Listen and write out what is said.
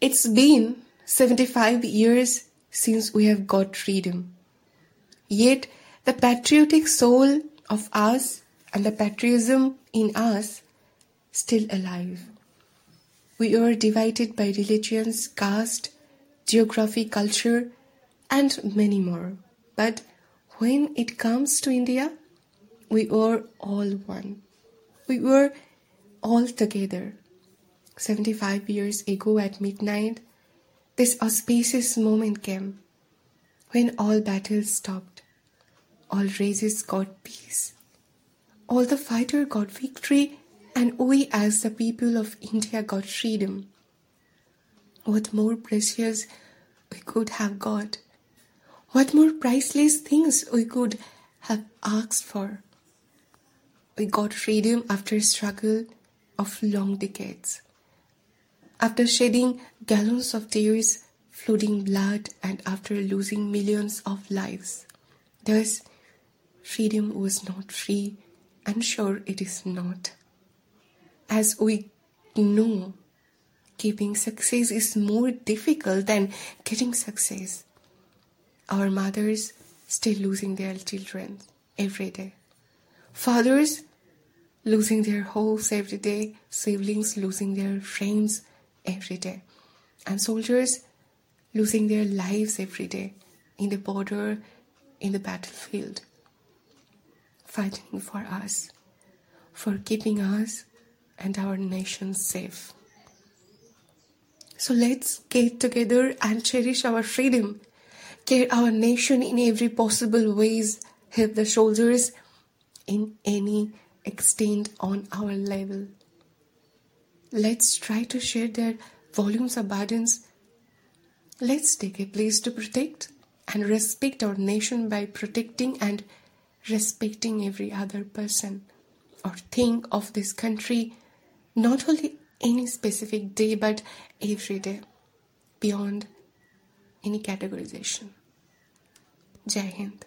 It's been 75 years since we have got freedom. Yet the patriotic soul of us and the patriotism in us still alive. We are divided by religions, caste, geography, culture, and many more. But when it comes to India, we are all one. We were all together. 75 years ago at midnight, this auspicious moment came when all battles stopped, all races got peace, all the fighter got victory, and we as the people of India got freedom. What more precious we could have got? What more priceless things we could have asked for? We got freedom after struggle of long decades. After shedding gallons of tears, flooding blood, and after losing millions of lives. Thus, freedom was not free, and sure it is not. As we know, keeping success is more difficult than getting success. Our mothers still losing their children every day. Fathers losing their homes every day, siblings losing their friends every day, and soldiers losing their lives every day in the border, in the battlefield, fighting for us, for keeping us and our nation safe. So let's get together and cherish our freedom, care our nation in every possible ways, help the soldiers in any extent on our level. Let's try to share their volumes of burdens. Let's take a place to protect and respect our nation by protecting and respecting every other person or thing of this country, not only any specific day but every day, beyond any categorization. Jai Hind.